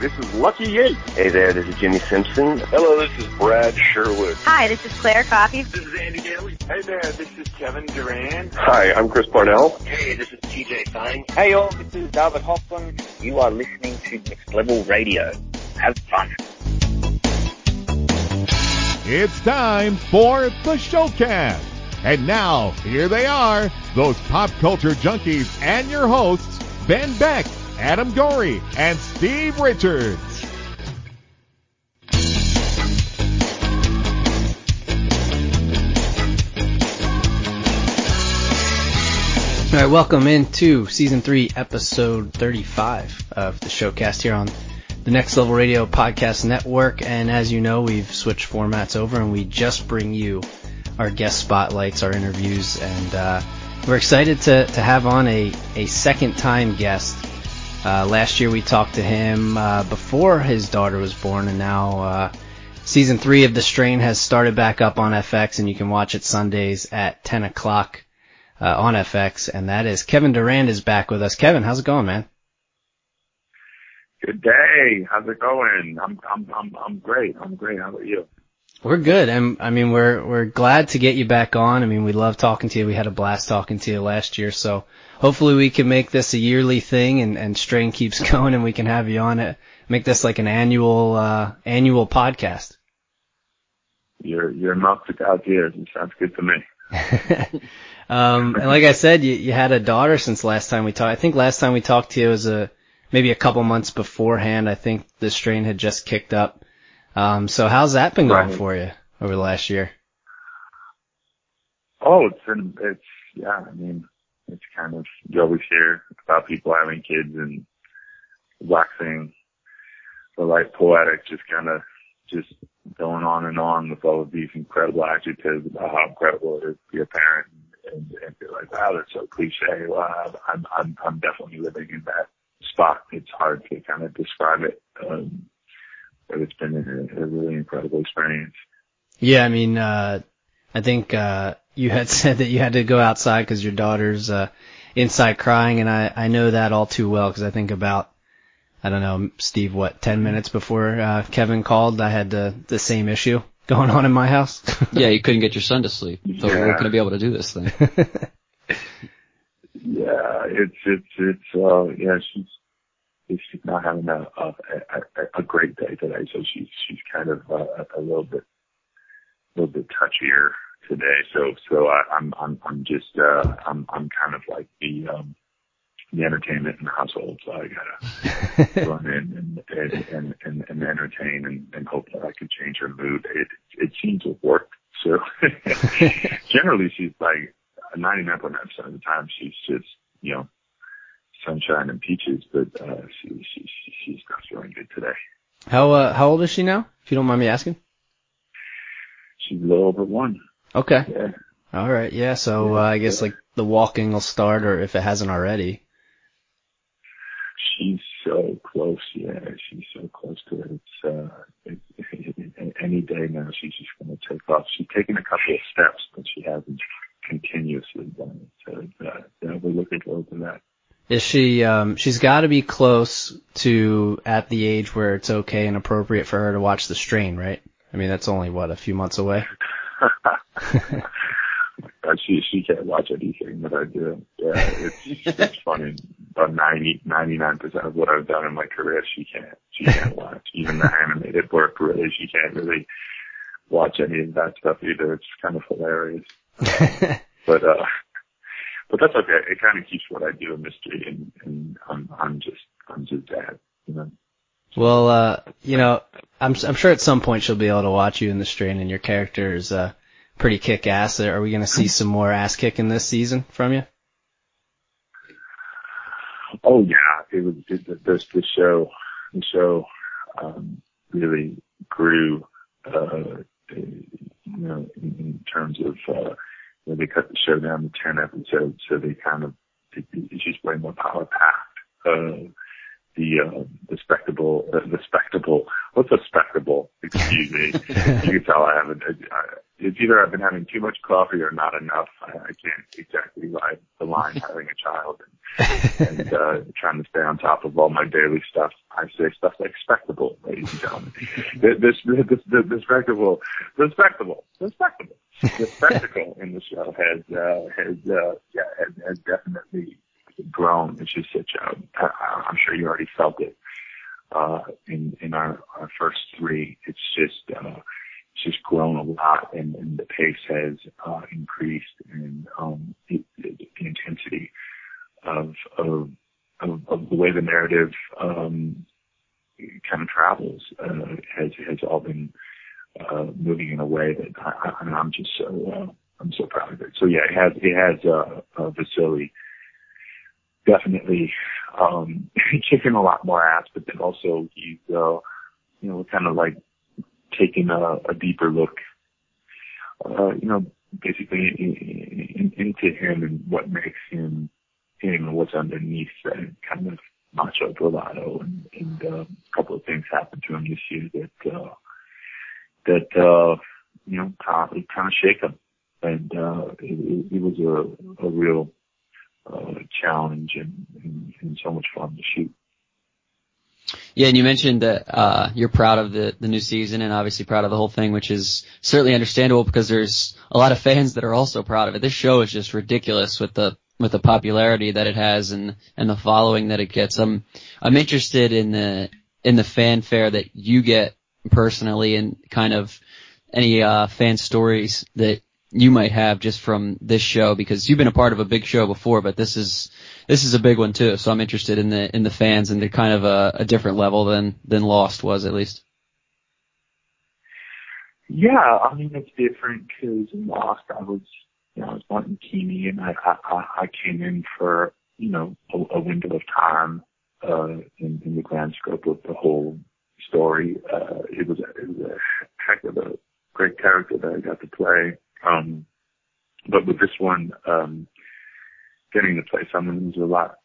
This is Lucky Yates. Hey there, this is Jimmy Simpson. Hello, this is Brad Sherwood. Hi, this is Claire Coffee. This is Andy Daly. Hey there, this is Kevin Durand. Hi, I'm Chris Parnell. Hey, this is TJ Fine. Hey y'all, this is David Hoffman. You are listening to Next Level Radio. Have fun. It's time for the Showcast. And now, here they are, those pop culture junkies and your hosts, Ben Beck, Adam Gorey, and Steve Richards. All right, welcome into season three, episode 35 of the showcast here on the Next Level Radio Podcast Network. And as you know, we've switched formats over and we just bring you our guest spotlights, our interviews, and uh, we're excited to, to have on a, a second time guest. Uh, last year we talked to him uh, before his daughter was born, and now uh, season three of The Strain has started back up on FX, and you can watch it Sundays at 10 o'clock uh, on FX, and that is Kevin Durand is back with us. Kevin, how's it going, man? Good day. How's it going? I'm I'm I'm I'm great. I'm great. How about you? We're good. And I mean, we're we're glad to get you back on. I mean, we love talking to you. We had a blast talking to you last year, so hopefully we can make this a yearly thing and and Strain keeps going and we can have you on it. Make this like an annual uh annual podcast. Your your mouth to God's ears. It sounds good to me. um, and like I said, you, you had a daughter since last time we talked. I think last time we talked to you was a maybe a couple months beforehand. I think the strain had just kicked up. Um, so how's that been going right. for you over the last year? Oh, it's been, it's, yeah, I mean, it's kind of, you always hear about people having kids and waxing the right poetic, just kind of, just going on and on with all of these incredible adjectives about how incredible it is to be a parent and, and be like, wow, that's so cliche. Well, I'm, I'm, I'm definitely living in that spot. It's hard to kind of describe it. Um, but it's been a, a, really incredible experience. Yeah, I mean, uh, I think, uh, you had said that you had to go outside because your daughter's, uh, inside crying and I, I know that all too well because I think about, I don't know, Steve, what, 10 minutes before, uh, Kevin called, I had the, the same issue going on in my house. yeah, you couldn't get your son to sleep. So yeah. we're going to be able to do this thing. yeah, it's, it's, it's, uh, yeah, she's, she's not having a, a, a, a great day today, so she's she's kind of uh, a little bit a little bit touchier today. So so I, I'm I'm I'm just uh, I'm I'm kind of like the um, the entertainment in the household. So I gotta run in and and and, and, and entertain and, and hope that I can change her mood. It it seems to work. So generally, she's like 99% of the time she's just you know sunshine and peaches, but uh, she, she, she's not feeling good today. How uh, how old is she now? If you don't mind me asking. She's a little over one. Okay. Yeah. All right. Yeah. So uh, I guess like the walking will start, or if it hasn't already. She's so close. Yeah, she's so close to it. It's uh, it, it, any day now she's just going to take off. She's taken a couple of steps, but she hasn't continuously done it. So uh, yeah, we're looking forward to that. Is she, um, she's gotta be close to at the age where it's okay and appropriate for her to watch the strain, right? I mean, that's only what, a few months away? she, she can't watch anything that I do. Yeah, it's, it's funny. About 90, 99% of what I've done in my career, she can't, she can't watch. Even the animated work, really, she can't really watch any of that stuff either. It's kind of hilarious. but, uh, that's okay. It kind of keeps what I do a mystery, and, and I'm I'm just I'm just dad, you know. Well, uh, you know, I'm I'm sure at some point she'll be able to watch you in the strain, and your character is uh pretty kick ass. Are we going to see some more ass kicking this season from you? Oh yeah, it was it, the, the show the show um, really grew, uh, you know, in, in terms of. Uh, know, they cut the show down to 10 episodes, so they kind of, it, it's just way more power packed. Uh, the, uh, the spectacle, uh, the spectacle, what's a spectacle? Excuse me. you can tell I haven't, uh, it's either I've been having too much coffee or not enough. I, I can't exactly ride the line having a child. and uh, trying to stay on top of all my daily stuff. I say stuff like respectable, ladies and gentlemen. this, this, this, this, respectable, respectable, respectable. The spectacle in the show has, uh, has, uh, yeah, has, has definitely grown. It's just such a, I, I'm sure you already felt it, uh, in, in our, our first three. It's just, uh, it's just grown a lot and, and the pace has, uh, increased and, um, it, the intensity of, of, of, of the way the narrative, um, kind of travels, uh, has, has all been, moving in a way that I, I, I'm just so, uh, I'm so proud of it. So yeah, it has, it has, uh, uh Vasily, definitely um, kicking a lot more ass, but then also he's uh, you know kind of like taking a, a deeper look, uh, you know, basically in, in, into him and what makes him him and what's underneath that kind of macho bravado and, and uh, a couple of things happened to him this year that uh, that uh, you know kind of, kind of shake him, and uh, it, it was a, real uh, challenge and so much fun to shoot. Yeah, and you mentioned that uh, you're proud of the the new season and obviously proud of the whole thing, which is certainly understandable because there's a lot of fans that are also proud of it. This show is just ridiculous with the with the popularity that it has and and the following that it gets. I'm I'm interested in the in the fanfare that you get personally and kind of any uh fan stories that you might have just from this show because you've been a part of a big show before, but this is this is a big one too. So I'm interested in the in the fans and they're kind of a, a different level than than Lost was at least. Yeah, I mean it's different because in Lost I was you know I was Martin Keamy and I I, I came in for you know a, a window of time uh in, in the grand scope of the whole story. Uh it was a, was a heck of a great character that I got to play um, but with this one, um, getting to play someone who's a lot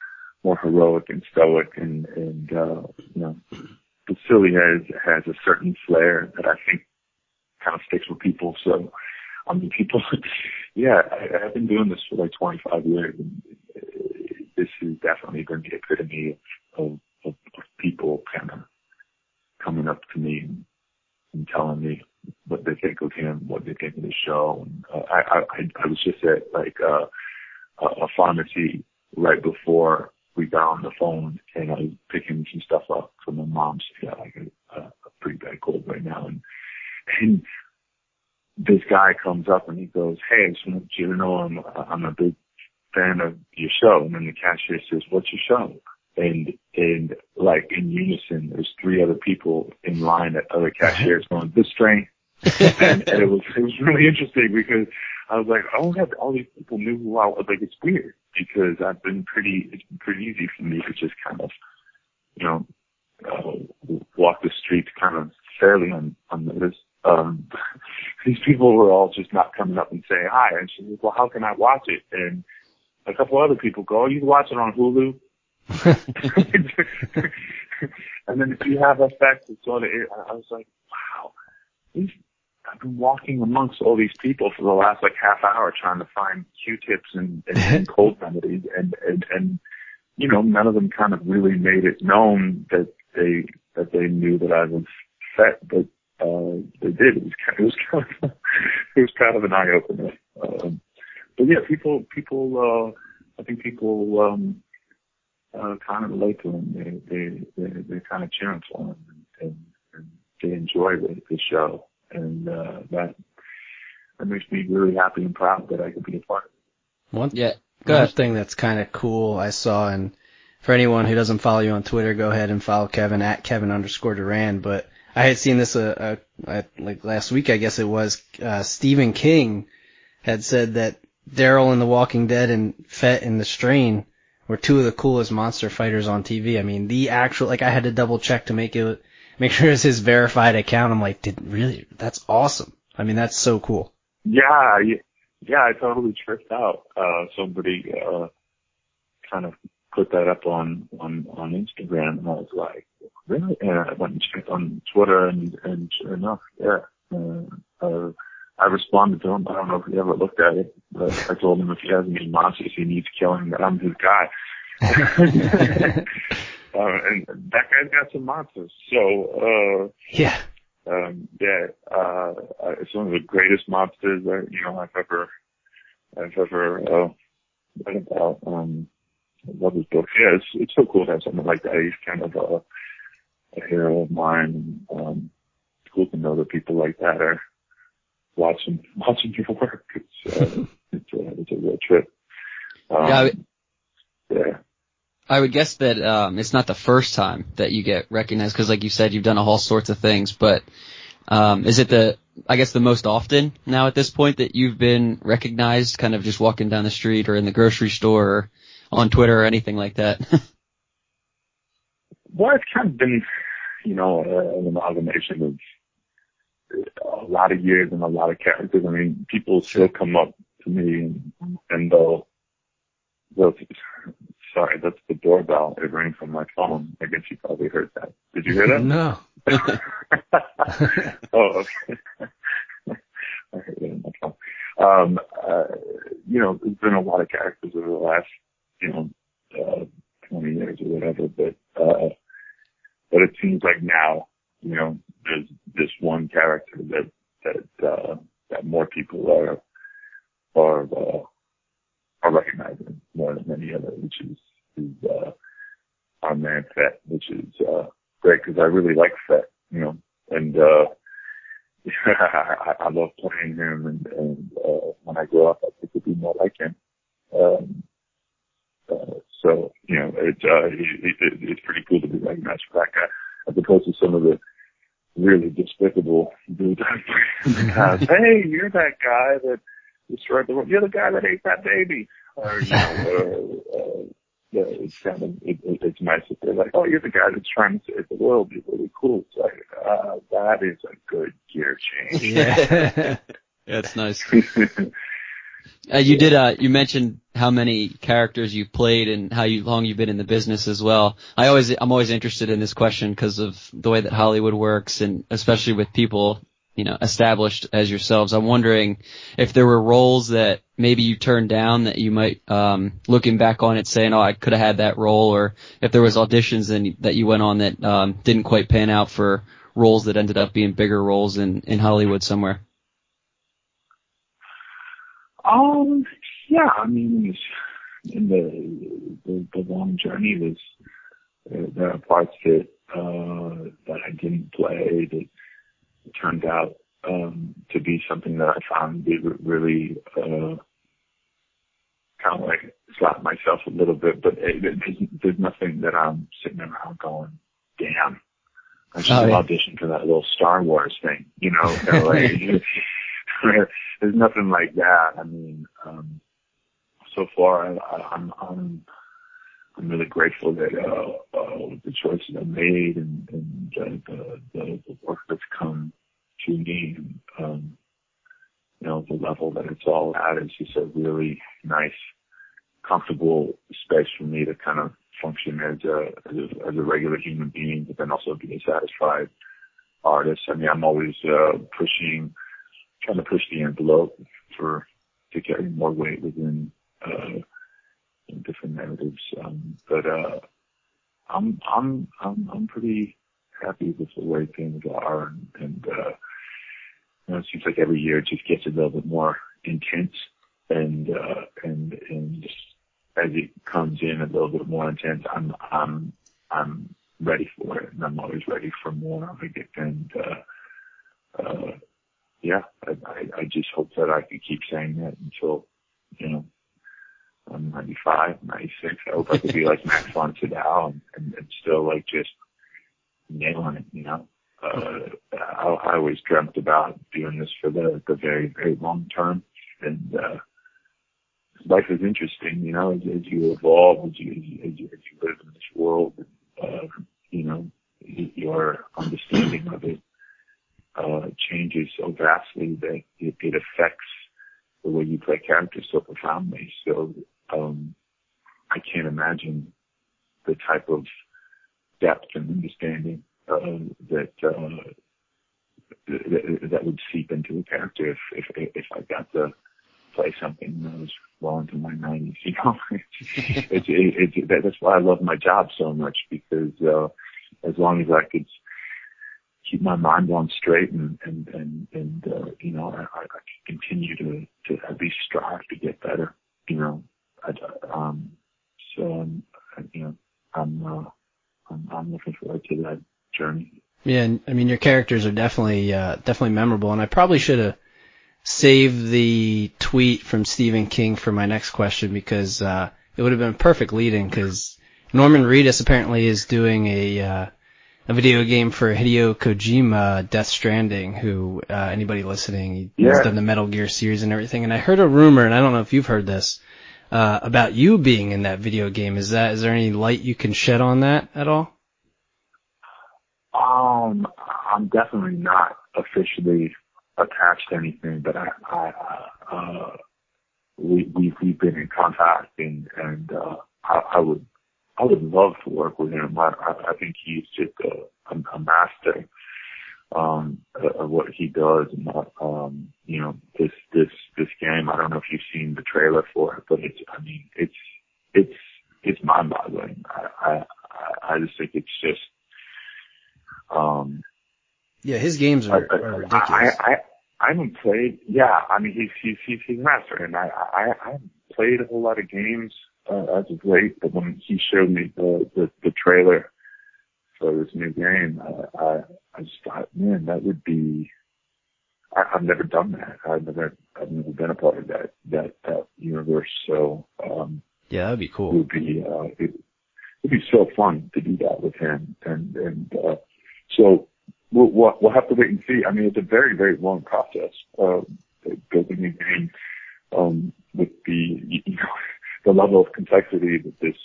more heroic and stoic and, and, uh, you know, Vasily has, has a certain flair that I think kind of sticks with people. So, I mean, people, yeah, I, I've been doing this for like 25 years and this has definitely been the epitome of, of, of people kind of coming up to me and, telling me what they think of him, what they think of the show. And, uh, I, I, I was just at like, uh, a pharmacy right before we got on the phone and I was picking some stuff up for my mom. She's got like a, a pretty bad cold right now. And, and this guy comes up and he goes, Hey, I just want you to know I'm, I'm a big fan of your show. And then the cashier says, what's your show? And, and like in unison, there's three other people in line at other cashiers going, this strain, and, and it was it was really interesting because I was like, oh, have all these people knew who I was. Like, it's weird because I've been pretty. It's been pretty easy for me to just kind of, you know, uh, walk the streets kind of fairly un, unnoticed. Um, these people were all just not coming up and saying hi. And she was, well, how can I watch it? And a couple other people go, oh, you can watch it on Hulu. and then if you have FX, it's sort of, I was like, wow, these I've been walking amongst all these people for the last like half hour trying to find Q-tips and, and, and cold remedies and, and, and, you know, none of them kind of really made it known that they, that they knew that I was fat, but, uh, they did. It was kind, of, it was kind of, it was kind of an eye opener. Um, but yeah, people, people, uh, I think people, um, kind of relate to him. They, they, they, they're kind of cheering for him and, and, and they enjoy the, the show and uh, that that makes me really happy and proud that I could be a part of it. One, yeah, one thing that's kind of cool I saw, and for anyone who doesn't follow you on Twitter, go ahead and follow Kevin at Kevin underscore Durand. But I had seen this uh, uh, like last week, I guess it was. Uh, Stephen King had said that Daryl in The Walking Dead and Fet in The Strain were two of the coolest monster fighters on TV. I mean, the actual like I had to double check to make it make sure it's his verified account. I'm like, did really? That's awesome. I mean, that's so cool. Yeah, yeah, I totally tripped out. Uh, somebody, uh, kind of put that up on, on, on Instagram and I was like, really? And I went and checked on Twitter and, and sure enough, yeah, uh, uh, I responded to him. I don't know if he ever looked at it, but I told him if he has any monsters he needs killing, that I'm his guy. uh, and that guy's got some monsters. So, uh, yeah, um, yeah, uh, it's one of the greatest monsters that, you know, I've ever, I've ever, uh, read about. Um, I love his book. Yeah, it's, it's so cool to have something like that. He's kind of a, a hero of mine. Um, it's cool to know that people like that are watching, watching your work. It's, uh, it's, a, it's a real trip. Um, yeah, I, yeah. I would guess that um, it's not the first time that you get recognized because, like you said, you've done all sorts of things. But um, is it the, I guess, the most often now at this point that you've been recognized, kind of just walking down the street or in the grocery store or on Twitter or anything like that? well, it's kind of been, you know, uh, an amalgamation of a lot of years and a lot of characters. I mean, people still come up to me and, and they'll, they'll Sorry, that's the doorbell. It rang from my phone. I guess you probably heard that. Did you hear that? no. oh, okay. I heard it on my phone. Um, uh, you know, there's been a lot of characters over the last, you know, uh, 20 years or whatever, but, uh, but it seems like now, you know, there's this one character that, that, uh, that more people are, are, uh, are recognizing more than any other, which is, is uh, our man Fet, which is uh, great because I really like Fet, you know, and uh, I, I love playing him, and, and uh, when I grow up, I think to be more like him. Um, uh, so you know, it's uh, it, it, it's pretty cool to be recognized for that guy, as opposed to some of the really despicable dude. I play in the past. hey, you're that guy that destroyed the world. You're the guy that ate that baby. Or, you know, uh, uh, yeah, it's kind of, it, it, it's nice if they're like, oh, you're the guy that's trying to save the world. You're really cool. It's like, uh, that is a good gear change. Yeah. That's nice. Uh, you did, uh, you mentioned how many characters you played and how you, long you've been in the business as well. I always, I'm always interested in this question because of the way that Hollywood works and especially with people you know, established as yourselves. I'm wondering if there were roles that maybe you turned down that you might, um, looking back on it saying, oh, I could have had that role, or if there was auditions and, that you went on that, um, didn't quite pan out for roles that ended up being bigger roles in, in Hollywood somewhere. Um, yeah, I mean, in the, the, the long journey was, uh, there are parts that, uh, that I didn't play that, turned out um, to be something that I found to be really uh, kind of like slap myself a little bit. But there's, there's nothing that I'm sitting around going, "Damn, I should oh, yeah. audition for that little Star Wars thing," you know? like, there's nothing like that. I mean, um, so far I'm, I'm I'm really grateful that uh, uh, the choices I made and, and the, the, the work that's come to me. Um, you know, the level that it's all at is just a really nice, comfortable space for me to kind of function as a, as a, as a regular human being, but then also be a satisfied artist. I mean, I'm always, uh, pushing, trying to push the envelope for, to carry more weight within, uh, different narratives. Um, but, uh, I'm, I'm, I'm, I'm pretty happy with the way things are and, uh, it seems like every year it just gets a little bit more intense and, and, and just as it comes in a little bit more intense, I'm, I'm, I'm ready for it and I'm always ready for more of it. And, yeah, I just hope that I can keep saying that until, you know, I'm 95, 96. I hope I could be like Max von Sydow and, and, and still like just nailing it, you know. Uh, I, I always dreamt about doing this for the, the very, very long term. And, uh, life is interesting, you know, as, as you evolve, as you, as you, as you, live in this world, uh, you know, your understanding of it, uh, changes so vastly that it, it affects the way you play characters so profoundly. So, um, I can't imagine the type of depth and understanding uh, that, uh, that that would seep into a character if if if I got to play something that was well into my 90s. You know, it's, that's why I love my job so much because uh, as long as I could keep my mind on straight and and and and uh, you know I, I can continue to to at least strive to get better. You know, I'm you know I'm uh, I'm, looking forward to that journey. Yeah, and, I mean your characters are definitely uh, definitely memorable, and I probably should have saved the tweet from Stephen King for my next question because uh, it would have been a perfect lead-in because Norman Reedus apparently is doing a uh, a video game for Hideo Kojima, Death Stranding, who uh, anybody listening, he's yeah. done the Metal Gear series and everything. And I heard a rumor, and I don't know if you've heard this, uh, about you being in that video game. Is that is there any light you can shed on that at all? Um, I'm definitely not officially attached to anything, but I, I uh, we we've we've been in contact, and and uh, I, I would I would love to work with him. I, I, I think he's just a, a, a master um, of what he does. And um, you know, this this this game. I don't know if you've seen the trailer for it, but it's. I mean, it's it's it's mind-boggling. I I I just think it's just. Um, yeah, his games are, I, are ridiculous. I, I I haven't played. Yeah, I mean he's he's he's he's a master, and I I I haven't played a whole lot of games uh, as of late, but when he showed me the, the, the trailer for this new game, uh, I, I just thought, man, that would be, I, I've never done that. I've never, I've never been a part of that, that, that universe. So, um, yeah, that'd be cool. It would be, uh, it, would be so fun to do that with him. And, and, uh, so we'll, we'll, we'll have to wait and see. I mean, it's a very, very long process, uh, building a game, um, with the, you know, the level of complexity that this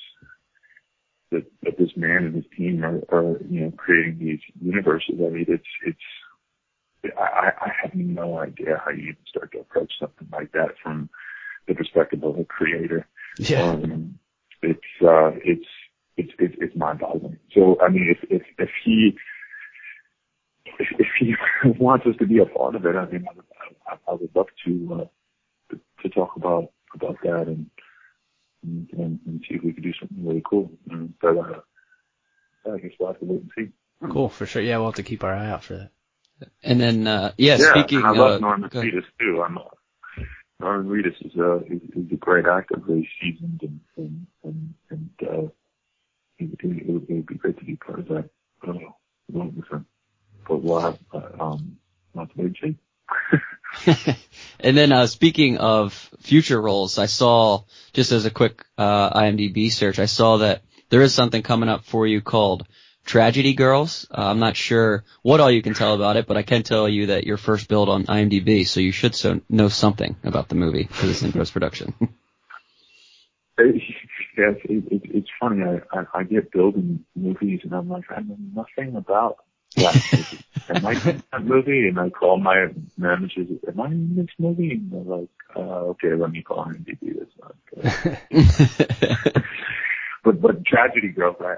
that, that this man and his team are, are you know creating these universes. I mean, it's it's I, I have no idea how you even start to approach something like that from the perspective of a creator. Yeah. Um, it's uh, it's it's it's, it's mind-boggling. So I mean, if if if he if, if he wants us to be a part of it, I mean, I would, I, I would love to uh, to talk about about that and and, and, see if we could do something really cool. And, but uh, I guess we'll have to wait and see. Cool, for sure. Yeah, we'll have to keep our eye out for that. And then, uh, yeah, yeah speaking I love uh, Norman Reedus too. I'm, Norman Reedus is a, is, is a great actor, very seasoned, and, and, and, uh, it, it, it, would, be great to be part of that, uh, along with him. But we'll have, uh, um, not to wait and then uh, speaking of future roles, I saw just as a quick uh, IMDb search, I saw that there is something coming up for you called Tragedy Girls. Uh, I'm not sure what all you can tell about it, but I can tell you that your first billed on IMDb, so you should so know something about the movie because it's in post production. yes, it, it, it's funny. I, I I get building movies, and I'm like, I know nothing about yeah, am I in that movie? And I call my managers, am I in this movie? And they're like, uh, okay, let me call IMDb. Good. but, but Tragedy Girls, I,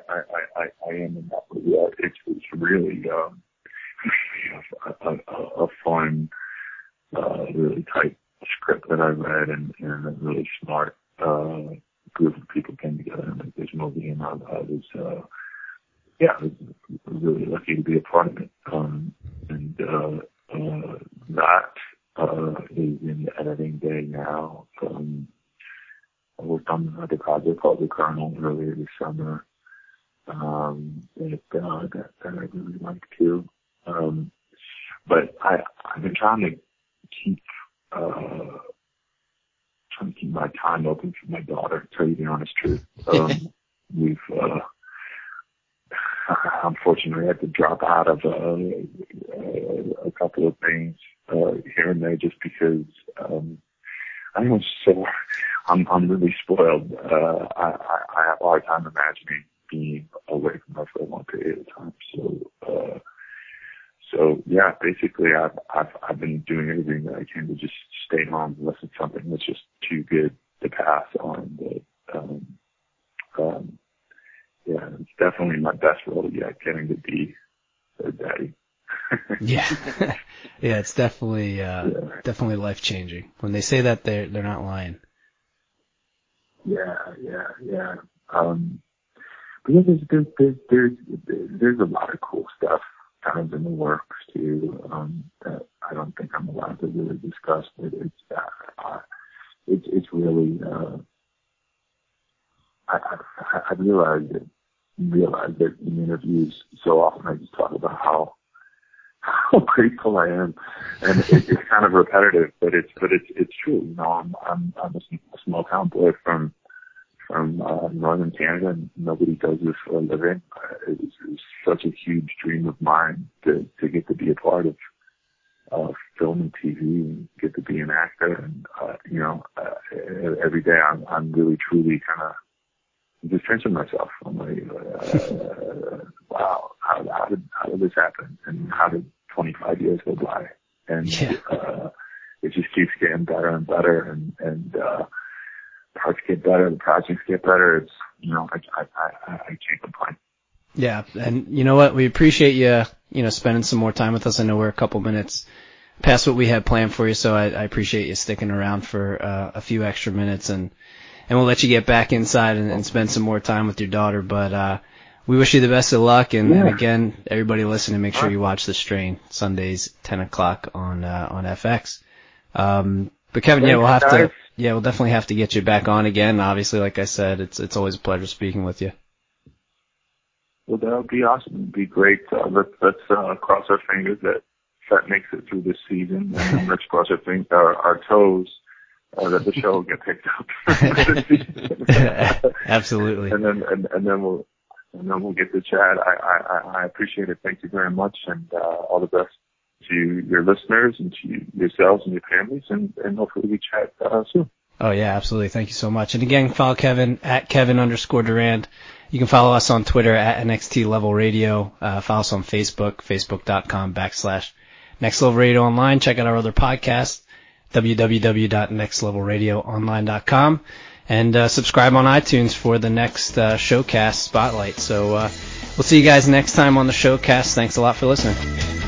am in that movie. It's, it's really, um, a, fun, uh, really tight script that I read and, a really smart, uh, group of people came together and make this movie and I, was, uh, yeah, really lucky to be a part of it. Um, and that is in the editing day now. Worked on another project called The Colonel earlier this summer. Um, that, uh, that, I really like too. Um, but I, I've been trying to keep, uh, trying to keep my time open for my daughter, to tell you the honest truth. Um, we've, uh, unfortunately, I had to drop out of a couple of things here and there just because um, I was so I'm I'm really spoiled. Uh, I, I I have a hard time imagining being away from her for a long period of time. So uh, so yeah, basically I've I've I've been doing everything that I can to just stay home unless it's something that's just too good to pass on. But um, um, yeah, it's definitely my best role yet, getting to be a daddy. yeah, yeah, it's definitely uh, Yeah. definitely life changing. When they say that, they're they're not lying. Yeah, yeah, yeah. Um, but yeah, there's, there's, there's, there's, there's a lot of cool stuff kind of in the works too, um, that I don't think I'm allowed to really discuss, but it's, uh, uh, it's, it's really, uh, I, I, I realized that, realized that in interviews so often I just talk about how, how grateful I am, and it, it's kind of repetitive, but it's but it's it's true. You know, I'm I'm I'm a small town boy from from uh, northern Canada, and nobody does this for a living. Uh, it, was, it was such a huge dream of mine to to get to be a part of uh, film and TV and get to be an actor. And uh, you know, uh, every day I'm I'm really truly kind of just pinching myself. I'm like, uh, wow, how, how did how did this happen? And how did 25 years go by? And yeah. uh, it just keeps getting better and better, and and uh, parts get better, the projects get better. It's you know, I I I, I can't complain. Yeah, and you know what? We appreciate you, you know, spending some more time with us. I know we're a couple minutes past what we had planned for you, so I, I appreciate you sticking around for uh, a few extra minutes, and and we'll let you get back inside and, and spend some more time with your daughter. But uh, we wish you the best of luck, and, Yeah. and again, everybody listening, make sure you watch the strain Sundays, 10 o'clock on uh, on FX. Um, but Kevin, yeah, we'll have guys. to, yeah, we'll definitely have to get you back on again. Obviously, like I said, it's it's always a pleasure speaking with you. Well, that would be awesome. It'd be great. Uh, let's let's uh, cross our fingers that that makes it through this season, and let's cross our fingers, our, our toes uh, that the show will get picked up. Absolutely. and then and, and then we'll and then we'll get to chat. I, appreciate it. Thank you very much, and uh, all the best to your listeners and to yourselves and your families, and and hopefully we chat uh, soon. Oh yeah, absolutely. Thank you so much. And again, follow Kevin at Kevin underscore Durand. You can follow us on Twitter at NXT Level Radio. Uh, follow us on Facebook, facebook.com backslash Next Level Radio Online. Check out our other podcasts, www.nextlevelradioonline.com. And uh, subscribe on iTunes for the next uh, showcast spotlight. So uh, we'll see you guys next time on the showcast. Thanks a lot for listening.